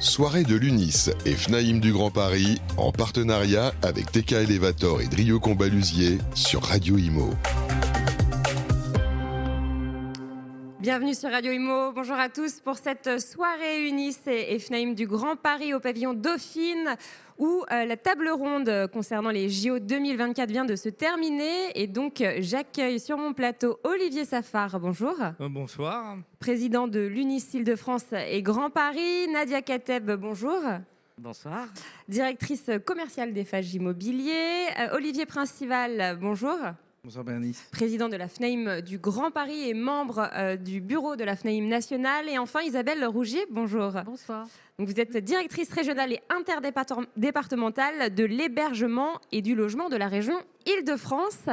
Soirée de l'UNIS et FNAIM du Grand Paris en partenariat avec TK Elevator et Drio Combalusier sur Radio Imo. Bienvenue sur Radio Imo. Bonjour à tous pour cette soirée UNIS et FNAIM du Grand Paris au pavillon Dauphine où euh, la table ronde concernant les JO 2024 vient de se terminer. Et donc, j'accueille sur mon plateau Olivier Safar. Bonjour. Euh, bonsoir. Président de l'UNIS Île-de-France et Grand Paris. Nadia Kateb, bonjour. Bonsoir. Directrice commerciale des Fages Immobiliers. Euh, Olivier Principal, bonjour. Bonsoir Bernice. Président de la FNAIM du Grand Paris et membre du bureau de la FNAIM nationale. Et enfin Isabelle Rougier, bonjour. Bonsoir vous êtes directrice régionale et interdépartementale de l'hébergement et du logement de la région Île-de-France.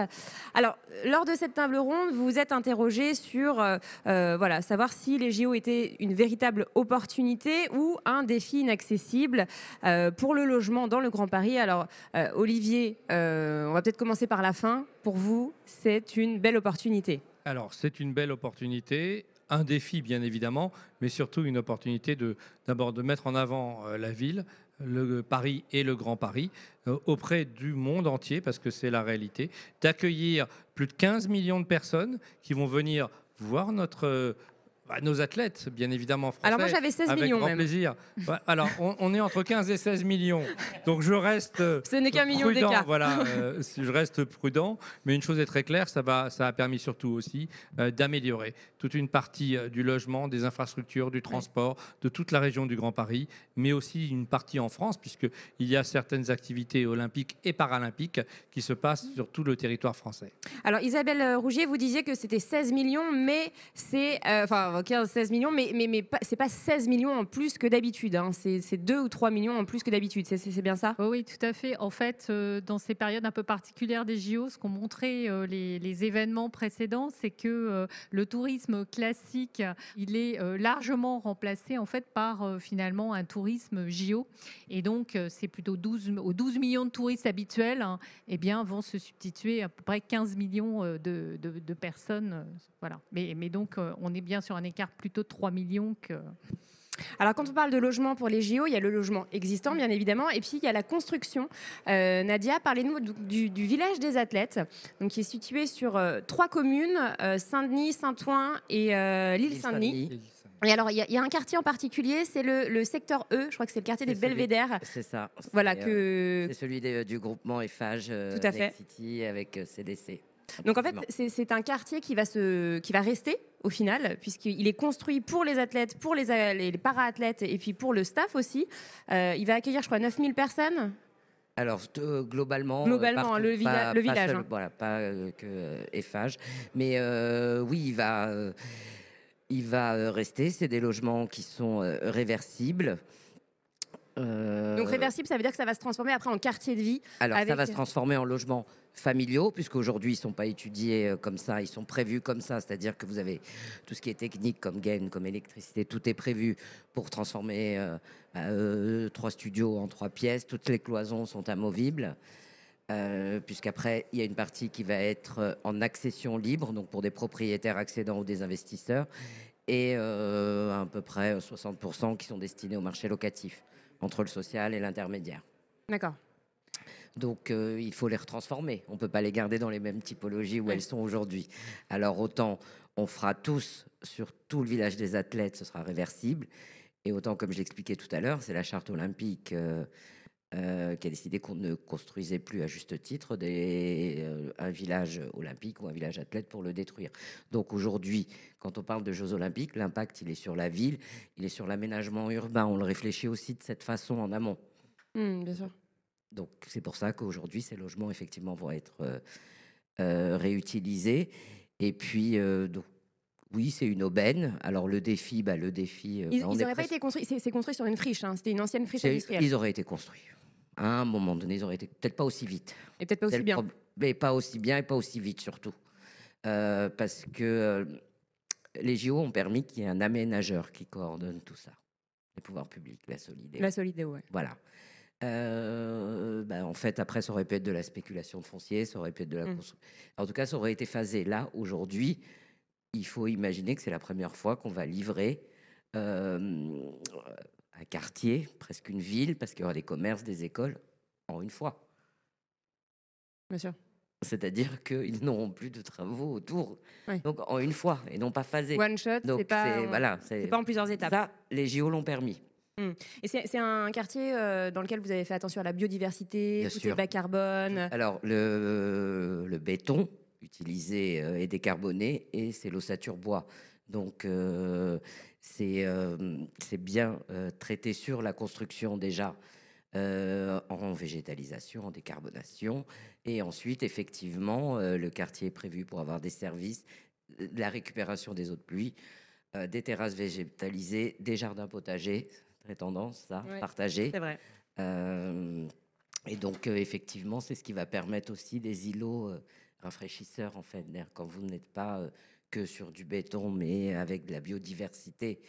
Alors, lors de cette table ronde, vous vous êtes interrogé sur euh, euh, voilà, savoir si les JO étaient une véritable opportunité ou un défi inaccessible euh, pour le logement dans le Grand Paris. Alors, Olivier, on va peut-être commencer par la fin. Pour vous, c'est une belle opportunité. Alors, c'est une belle opportunité un défi bien évidemment, mais surtout une opportunité de d'abord de mettre en avant euh, la ville, le Paris et le Grand Paris euh, auprès du monde entier, parce que c'est la réalité, d'accueillir plus de 15 millions de personnes qui vont venir voir notre bah, nos athlètes, bien évidemment français. Alors moi j'avais 16 avec millions grand plaisir. alors on, est entre 15 et 16 millions, donc je reste. Ce n'est qu'un million d'écart. Voilà, euh, je reste prudent, mais une chose est très claire, ça va, ça a permis surtout aussi euh, d'améliorer toute une partie euh, du logement, des infrastructures, du transport, de toute la région du Grand Paris, mais aussi une partie en France, puisque il y a certaines activités olympiques et paralympiques qui se passent sur tout le territoire français. Alors Isabelle Rougier, vous disiez que c'était 16 millions, mais c'est, enfin 15, 16 millions, mais, mais, mais c'est pas 16 millions en plus que d'habitude. Hein. C'est 2 ou 3 millions en plus que d'habitude. C'est bien ça? Oui, tout à fait. En fait, euh, dans ces périodes un peu particulières des JO, ce qu'ont montré euh, les, événements précédents, c'est que euh, le tourisme classique, il est largement remplacé en fait par finalement un tourisme JO. Et donc, c'est plutôt 12, aux 12 millions de touristes habituels, hein, eh bien, vont se substituer à peu près 15 millions de personnes. voilà. Mais, mais donc, on est bien sur un écart plutôt de 3 millions que... Alors, quand on parle de logement pour les JO, il y a le logement existant, bien évidemment, et puis il y a la construction. Euh, Nadia, parlez-nous du, village des athlètes, donc qui est situé sur euh, trois communes euh, Saint-Denis, Saint-Ouen et l'île Saint-Denis. Et alors, il y, a un quartier en particulier, c'est le, secteur E, je crois que c'est le quartier des Belvédères. C'est ça. Voilà que. C'est celui du groupement EFAGE Tout à fait. City avec CDC. Donc en fait, c'est un quartier qui va, se, qui va rester au final, puisqu'il est construit pour les athlètes, pour les, les para-athlètes et puis pour le staff aussi. Euh, il va accueillir, je crois, 9000 personnes. Alors, euh, globalement, globalement hein, le, le, village. Hein. Voilà, pas euh, que EFAGE. Mais oui, il va, il va rester. C'est des logements qui sont réversibles. Donc réversible, ça veut dire que ça va se transformer après en quartier de vie. Alors ça va se transformer en logement familiaux, puisqu'aujourd'hui, ils ne sont pas étudiés euh, comme ça, ils sont prévus comme ça, c'est-à-dire que vous avez tout ce qui est technique, comme gain, comme électricité, tout est prévu pour transformer euh, bah, euh, trois studios en trois pièces, toutes les cloisons sont amovibles. puisqu'après, il y a une partie qui va être en accession libre, donc pour des propriétaires accédants ou des investisseurs, et à peu près 60% qui sont destinés au marché locatif, entre le social et l'intermédiaire. D'accord. Donc euh, il faut les retransformer. On ne peut pas les garder dans les mêmes typologies où elles sont aujourd'hui. Alors autant on fera tous sur tout le village des athlètes, ce sera réversible. Et autant, comme je l'expliquais tout à l'heure, c'est la charte olympique euh, euh, qui a décidé qu'on ne construisait plus à juste titre des, un village olympique ou un village athlète pour le détruire. Donc aujourd'hui, quand on parle de Jeux olympiques, l'impact, il est sur la ville, il est sur l'aménagement urbain. On le réfléchit aussi de cette façon en amont. Mmh, bien sûr. Donc c'est pour ça qu'aujourd'hui, ces logements, effectivement, vont être euh, euh, réutilisés. Et puis, euh, donc, oui, c'est une aubaine. Alors le défi, bah, le défi. Ils n'auraient bah, pas été construits. C'est construit sur une friche. Hein. C'était une ancienne friche industrielle. Ils auraient été construits. À un moment donné, ils auraient été peut-être pas aussi vite. Et peut-être pas aussi bien. Mais pas aussi bien et pas aussi vite surtout, parce que les JO ont permis qu'il y ait un aménageur qui coordonne tout ça. Les pouvoirs publics, la Solidéo. La Solidéo, ouais. Voilà. Euh, bah, en fait, après, ça aurait pu être de la spéculation de foncier, ça aurait pu être de la mmh. construction. En tout cas, ça aurait été phasé. Là, aujourd'hui, il faut imaginer que c'est la première fois qu'on va livrer à quartier, presque une ville, parce qu'il y aura des commerces, des écoles, en une fois. Bien sûr. C'est-à-dire qu'ils n'auront plus de travaux autour. Oui. Donc en une fois, et non pas phasé. One shot, Donc c'est pas, voilà, c'est pas en plusieurs étapes. Ça, les JO l'ont permis. Et c'est un quartier euh, dans lequel vous avez fait attention à la biodiversité, est bas carbone. Alors, le, le béton utilisé euh, est décarboné et c'est l'ossature bois. Donc, euh, c'est euh, c'est bien euh, traité sur la construction déjà en végétalisation, en décarbonation. Et ensuite, effectivement, le quartier est prévu pour avoir des services, la récupération des eaux de pluie, des terrasses végétalisées, des jardins potagers, très tendance, ça, Ouais. partagés. C'est vrai. Et donc, effectivement, c'est ce qui va permettre aussi des îlots rafraîchisseurs, en fait, quand vous n'êtes pas que sur du béton, mais avec de la biodiversité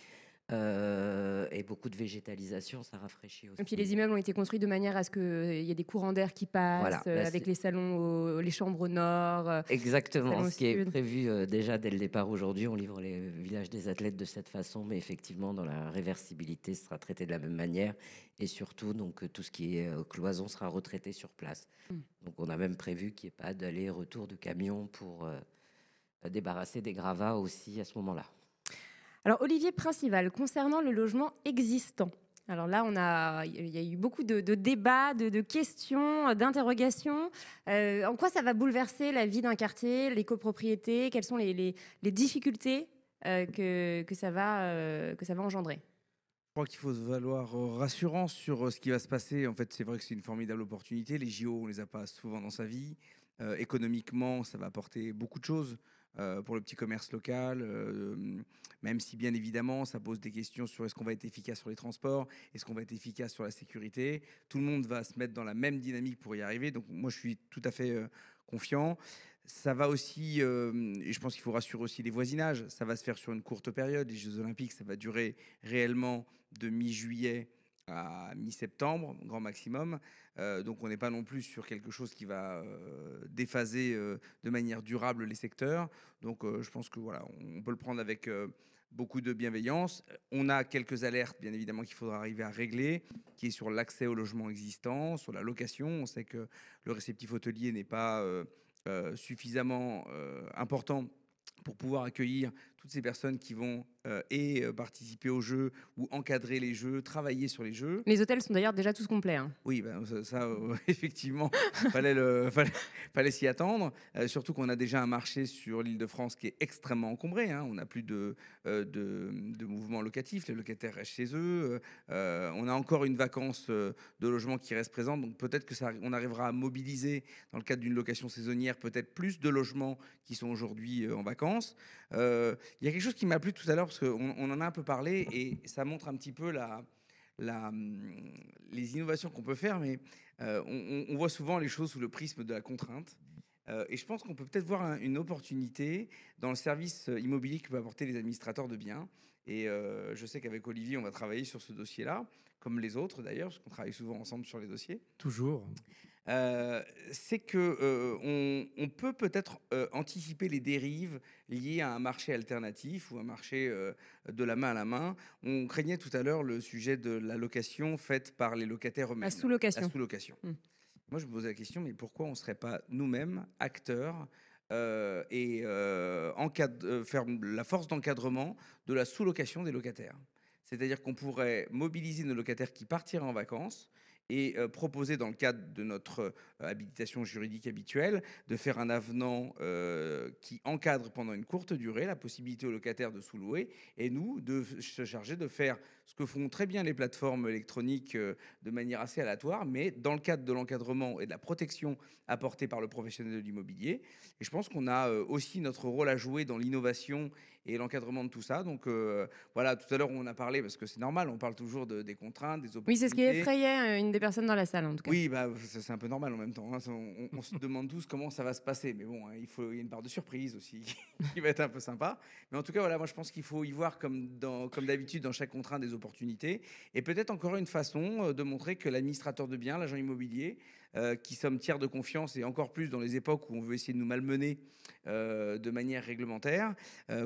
euh, et beaucoup de végétalisation, ça rafraîchit aussi. Et puis les immeubles ont été construits de manière à ce qu'il y ait des courants d'air qui passent, Voilà, euh, là, avec les salons, au- les chambres au nord. euh, Exactement, ce qui est prévu euh, déjà dès le départ aujourd'hui. On livre les villages des athlètes de cette façon, mais effectivement, dans la réversibilité, ce sera traité de la même manière. Et surtout, donc, euh, tout ce qui est euh, cloison sera retraité sur place. Mm. Donc, on a même prévu qu'il n'y ait pas d'aller-retour de camion pour euh, débarrasser des gravats aussi à ce moment-là. Alors Olivier Principal, concernant le logement existant. Alors là, on a, il y a eu beaucoup de, de débats, de, de questions, d'interrogations. Euh, en quoi ça va bouleverser la vie d'un quartier, les copropriétés? Quelles sont les, les- les difficultés euh, que, que, ça va, euh, que ça va engendrer? Je crois qu'il faut se valoir euh, rassurant sur euh, ce qui va se passer. En fait, c'est vrai que c'est une formidable opportunité. Les JO, on les a pas souvent dans sa vie. Euh, économiquement, ça va apporter beaucoup de choses euh, pour le petit commerce local. euh, même si, bien évidemment, ça pose des questions sur est-ce qu'on va être efficace sur les transports, est-ce qu'on va être efficace sur la sécurité. Tout le monde va se mettre dans la même dynamique pour y arriver. Donc, moi, je suis tout à fait euh, confiant. Ça va aussi, et je pense qu'il faut rassurer aussi les voisinages, ça va se faire sur une courte période. Les Jeux Olympiques, ça va durer réellement de mi-juillet à mi-septembre, grand maximum. Euh, donc on n'est pas non plus sur quelque chose qui va euh, déphaser euh, de manière durable les secteurs. Donc je pense que voilà, on peut le prendre avec beaucoup de bienveillance. On a quelques alertes, bien évidemment, qu'il faudra arriver à régler, qui est sur l'accès au logement existant, sur la location. On sait que le réceptif hôtelier n'est pas suffisamment important pour pouvoir accueillir toutes ces personnes qui vont euh, et euh, participer aux jeux ou encadrer les jeux, travailler sur les jeux. Les hôtels sont d'ailleurs déjà tous complets. hein. Oui, ben, ça, ça, euh, effectivement, fallait, fallait, fallait s'y attendre. Surtout qu'on a déjà un marché sur l'île de France qui est extrêmement encombré. hein. On n'a plus de, de, de mouvements locatifs, les locataires restent chez eux. On a encore une vacance de logement qui reste présente. Donc peut-être que ça, on arrivera à mobiliser, dans le cadre d'une location saisonnière, peut-être plus de logements qui sont aujourd'hui en vacances. Euh, Il y a quelque chose qui m'a plu tout à l'heure, parce qu'on on en a un peu parlé, et ça montre un petit peu hum, les innovations qu'on peut faire, mais euh, on, voit souvent les choses sous le prisme de la contrainte. Euh, et je pense qu'on peut peut-être voir un- une opportunité dans le service immobilier que peuvent apporter les administrateurs de biens. Et je sais qu'avec Olivier, on va travailler sur ce dossier-là, comme les autres d'ailleurs, parce qu'on travaille souvent ensemble sur les dossiers. Toujours. Euh, c'est que euh, on, on peut peut-être euh, anticiper les dérives liées à un marché alternatif ou un marché de la main à la main. On craignait tout à l'heure le sujet de la location faite par les locataires eux-mêmes. La sous-location. La sous-location. Hmm. Moi, je me posais la question, mais pourquoi on ne serait pas nous-mêmes acteurs et encad- euh, faire la force d'encadrement de la sous-location des locataires? C'est-à-dire qu'on pourrait mobiliser nos locataires qui partiraient en vacances et euh, proposer dans le cadre de notre euh, habilitation juridique habituelle de faire un avenant euh, qui encadre pendant une courte durée la possibilité aux locataires de sous-louer et nous de se charger de faire ce que font très bien les plateformes électroniques euh, de manière assez aléatoire, mais dans le cadre de l'encadrement et de la protection apportée par le professionnel de l'immobilier. Et je pense qu'on a euh, aussi notre rôle à jouer dans l'innovation et l'encadrement de tout ça. Donc euh, voilà, tout à l'heure on a parlé, parce que c'est normal, on parle toujours de- des contraintes, des opportunités. Oui, c'est ce qui effrayait une des personnes dans la salle en tout cas. Oui, bah, c'est un peu normal en même temps. hein. On, on se demande tous comment ça va se passer. Mais bon, hein, il, faut, il y a une part de surprise aussi qui va être un peu sympa. Mais en tout cas, voilà, moi je pense qu'il faut y voir comme dans- comme d'habitude dans chaque contrat des opportunités. Et peut-être encore une façon de montrer que l'administrateur de biens, l'agent immobilier, qui sommes tiers de confiance et encore plus dans les époques où on veut essayer de nous malmener de manière réglementaire,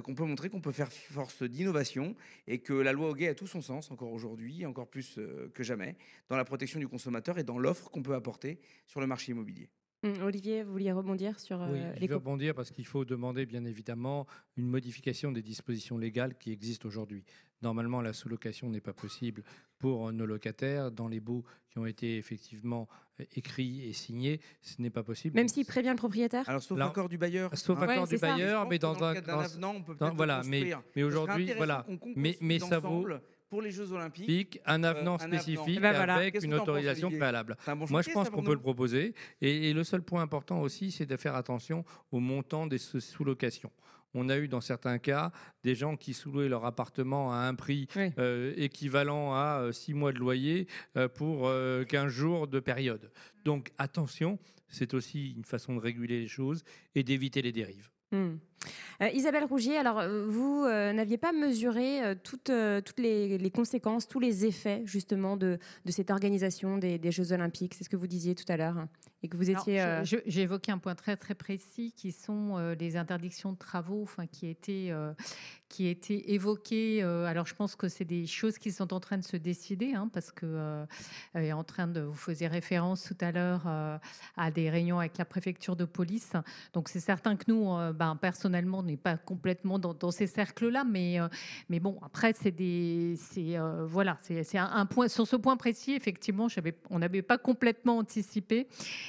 qu'on peut montrer qu'on peut faire force d'innovation et que la loi Hoguet a tout son sens encore aujourd'hui, encore plus que jamais, dans la protection du consommateur et dans l'offre qu'on peut apporter sur le marché immobilier. Mmh, Olivier, vous vouliez rebondir sur oui, euh, je vais rebondir parce qu'il faut demander bien évidemment une modification des dispositions légales qui existent aujourd'hui. Normalement, la sous-location n'est pas possible pour nos locataires. Dans les baux qui ont été effectivement euh, écrits et signés, ce n'est pas possible. Même s'il prévient le propriétaire Alors, sauf accord du bailleur. Sauf hein. accord Ouais, du bailleur, mais dans, dans un. avenant, on peut dans- voilà, mais, aujourd'hui, voilà. Mais, ça vaut pour les Jeux Olympiques. pique un avenant un spécifique Eh ben voilà. avec une autorisation préalable. C'est un bon Moi, je pense qu'on peut le proposer. Et, et le seul point important aussi, c'est de faire attention au montant des sous- sous-locations. On a eu dans certains cas des gens qui sous-louaient leur appartement à un prix Oui. euh, équivalent à 6 mois de loyer euh, pour euh, 15 jours de période. Donc attention, c'est aussi une façon de réguler les choses et d'éviter les dérives. Mmh. Euh, Isabelle Rougier, alors euh, vous euh, n'aviez pas mesuré euh, toutes, toutes les, les conséquences, tous les effets justement de, de cette organisation des, des Jeux Olympiques. C'est ce que vous disiez tout à l'heure et que vous étiez. évoqué un point très très précis qui sont les interdictions de travaux, enfin qui étaient qui étaient évoquées. alors je pense que c'est des choses qui sont en train de se décider, hein, parce que est en train de vous faisiez référence tout à l'heure à des réunions avec la préfecture de police. Donc c'est certain que nous, ben, personnellement, on pas complètement dans, ces cercles-là, mais euh, mais bon après c'est des euh, voilà c'est un, un point sur ce point précis effectivement on n'avait pas complètement anticipé.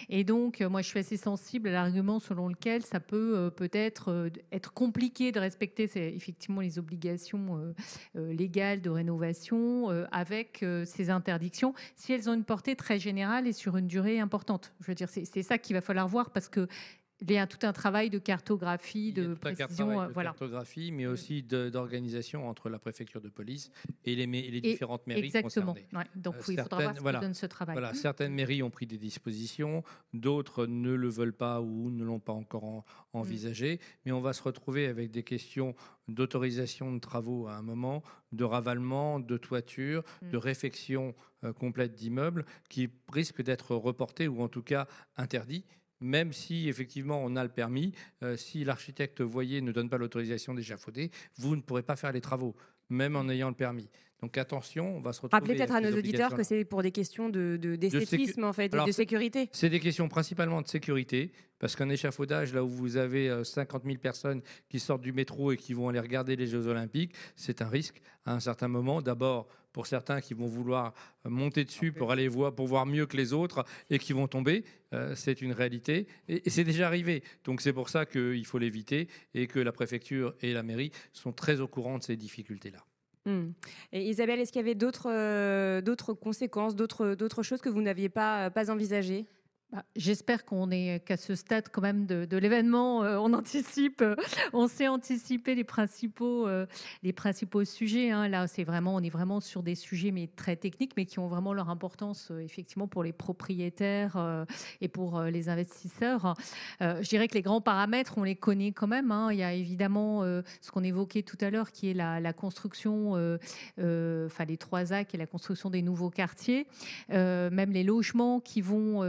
Et donc, euh, moi, je suis assez sensible à l'argument selon lequel ça peut peut-être être compliqué de respecter effectivement les obligations légales de rénovation avec ces interdictions, si elles ont une portée très générale et sur une durée importante. Je veux dire, c'est ça qu'il va falloir voir parce que il y a tout un travail de cartographie, Il y a de tout un précision, travail euh, de voilà. cartographie, mais aussi de- d'organisation entre la préfecture de police et les, différentes mairies Exactement. concernées. Ouais, donc, oui, il faudra voir ce voilà. donne ce travail. Voilà, certaines mairies ont pris des dispositions, d'autres ne le veulent pas ou ne l'ont pas encore en- envisagé, mais on va se retrouver avec des questions d'autorisation de travaux à un moment, de ravalement, de toiture, Mm. de réfection euh, complète d'immeubles qui risquent d'être reportés ou en tout cas interdits. Même si effectivement on a le permis, euh, si l'architecte voyez ne donne pas l'autorisation d'échafauder, vous ne pourrez pas faire les travaux, même en ayant le permis. Donc attention, on va se retrouver. Rappelez peut-être à nos auditeurs que c'est pour des questions de de- d'esthétisme en fait, Alors, de sécurité. C'est des questions principalement de sécurité, parce qu'un échafaudage, là où vous avez euh, 50 000 personnes qui sortent du métro et qui vont aller regarder les Jeux Olympiques, c'est un risque à un certain moment. D'abord, pour certains qui vont vouloir euh, monter dessus pour aller voir, pour voir mieux que les autres et qui vont tomber, euh, c'est une réalité. Et, et c'est déjà arrivé. Donc c'est pour ça qu'il faut l'éviter et que la préfecture et la mairie sont très au courant de ces difficultés-là. Hmm. Et Isabelle, est-ce qu'il y avait d'autres euh, d'autres conséquences, d'autres d'autres choses que vous n'aviez pas, pas envisagées? Bah, J'espère qu'on est qu'à ce stade quand même de, l'événement, euh, on anticipe, euh, on sait anticiper les principaux, euh, les principaux sujets. hein. Là, c'est vraiment, on est vraiment sur des sujets mais très techniques, mais qui ont vraiment leur importance euh, effectivement pour les propriétaires et pour les investisseurs. Euh, je dirais que les grands paramètres, on les connaît quand même. hein. Il y a évidemment ce qu'on évoquait tout à l'heure, qui est la, construction, enfin les trois actes et la construction des nouveaux quartiers, même les logements qui vont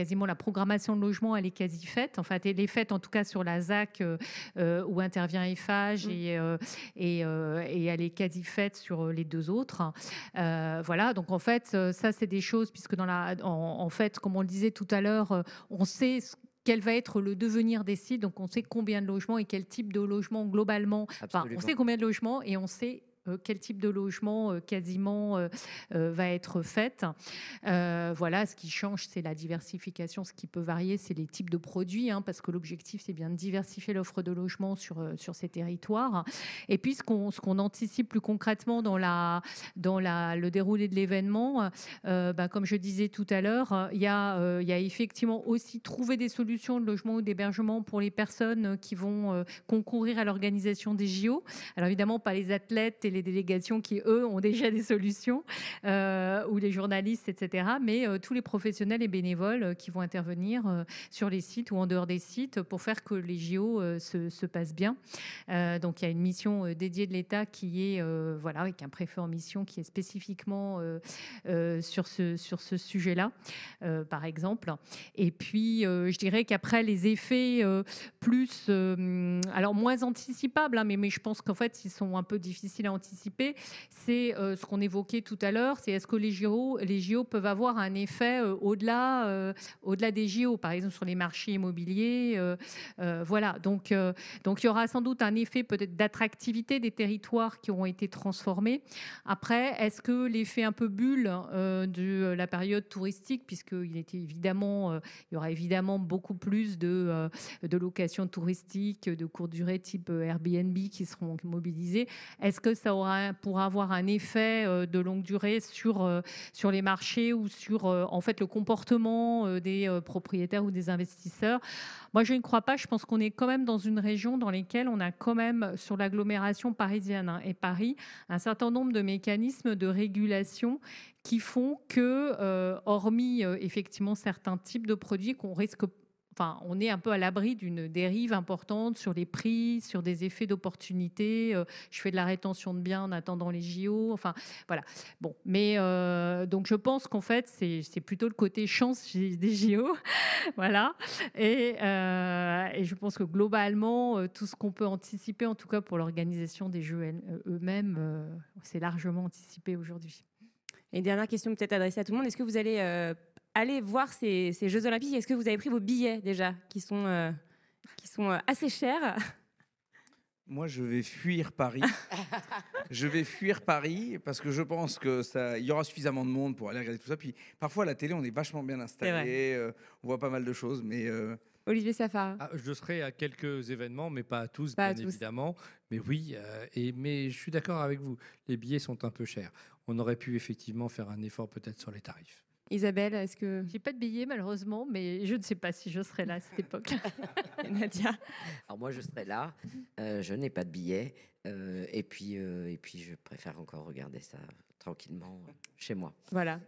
quasiment la programmation de logement, elle est quasi faite. Enfin, elle est faite en tout cas sur la ZAC euh, euh, où intervient Eiffage Mm. et, euh, et, euh, et elle est quasi faite sur les deux autres. Voilà, donc en fait, ça c'est des choses puisque dans la, en, en fait, comme on le disait tout à l'heure, on sait ce- quel va être le devenir des sites, donc on sait combien de logements et quel type de logement globalement. Enfin, on sait combien de logements et on sait quel type de logement euh, quasiment euh, euh, va être fait. Euh, voilà, ce qui change, c'est la diversification. Ce qui peut varier, c'est les types de produits, hein, parce que l'objectif, c'est bien de diversifier l'offre de logement sur, euh, sur ces territoires. Et puis, ce qu'on qu'on anticipe plus concrètement dans, la, dans la, le déroulé de l'événement, euh, bah, comme je disais tout à l'heure, euh, il y, a, euh, y a effectivement aussi trouver des solutions de logement ou d'hébergement pour les personnes qui vont euh, concourir à l'organisation des JO. Alors évidemment, pas les athlètes et les délégations qui, eux, ont déjà des solutions, ou les journalistes, etc. Mais tous les professionnels et bénévoles qui vont intervenir sur les sites ou en dehors des sites pour faire que les JO se, se, passent bien. donc il y a une mission dédiée de l'État qui est, voilà, avec un préfet en mission qui est spécifiquement sur ce, sur ce sujet-là, par exemple. Et puis, je dirais qu'après, les effets plus, alors moins anticipables, hein, mais, mais je pense qu'en fait, ils sont un peu difficiles à c'est ce qu'on évoquait tout à l'heure, c'est est-ce que les JO, peuvent avoir un effet au-delà au-delà des JO, par exemple sur les marchés immobiliers. voilà, donc, il y aura sans doute un effet peut-être d'attractivité des territoires qui ont été transformés. Après, est-ce que l'effet un peu bulle de la période touristique, puisqu'il y aura évidemment beaucoup plus de, de locations touristiques de courte durée type Airbnb qui seront mobilisées, est-ce que ça aura, pourra avoir un effet de longue durée sur, sur les marchés ou sur en fait le comportement des propriétaires ou des investisseurs Moi, je ne crois pas. Je pense qu'on est quand même dans une région dans laquelle on a quand même sur l'agglomération parisienne hein, et Paris un certain nombre de mécanismes de régulation qui font que, euh, hormis euh, effectivement certains types de produits qu'on risque Enfin, on est un peu à l'abri d'une dérive importante sur les prix, sur des effets d'opportunité. Euh, je fais de la rétention de biens en attendant les JO. Enfin, voilà. Bon, mais donc je pense qu'en fait, c'est plutôt le côté chance des JO. voilà. Et, et, je pense que globalement, tout ce qu'on peut anticiper, en tout cas pour l'organisation des Jeux eux-mêmes, c'est largement anticipé aujourd'hui. Et dernière question peut-être adressée à tout le monde. Est-ce que vous allez euh, aller voir ces, Jeux Olympiques Est-ce que vous avez pris vos billets déjà, qui sont, euh, qui sont euh, assez chers? Moi, je vais fuir Paris. je vais fuir Paris parce que je pense que ça, il y aura suffisamment de monde pour aller regarder tout ça. Puis parfois à la télé, on est vachement bien installé, on voit pas mal de choses, mais Olivier Safar. Ah, je serai à quelques événements, mais pas à tous, bien évidemment. Mais oui, et, mais je suis d'accord avec vous. Les billets sont un peu chers on aurait pu effectivement faire un effort peut-être sur les tarifs. Isabelle, est-ce que... J'ai pas de billet malheureusement, mais je ne sais pas si je serai là à cette époque. Nadia Alors moi je serai là, euh, je n'ai pas de billet, euh, et, puis, euh, et puis je préfère encore regarder ça tranquillement chez moi. Voilà,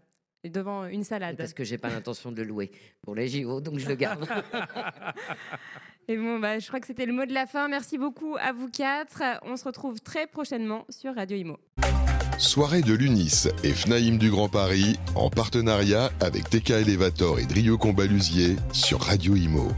et devant une salade. parce que j'ai pas l'intention de le louer pour les JO, donc je le garde. et bon, bah, je crois que c'était le mot de la fin. Merci beaucoup à vous quatre. On se retrouve très prochainement sur Radio Imo. Soirée de l'UNIS et FNAIM du Grand Paris en partenariat avec TK Elevator et Drio Combalusier sur Radio Imo.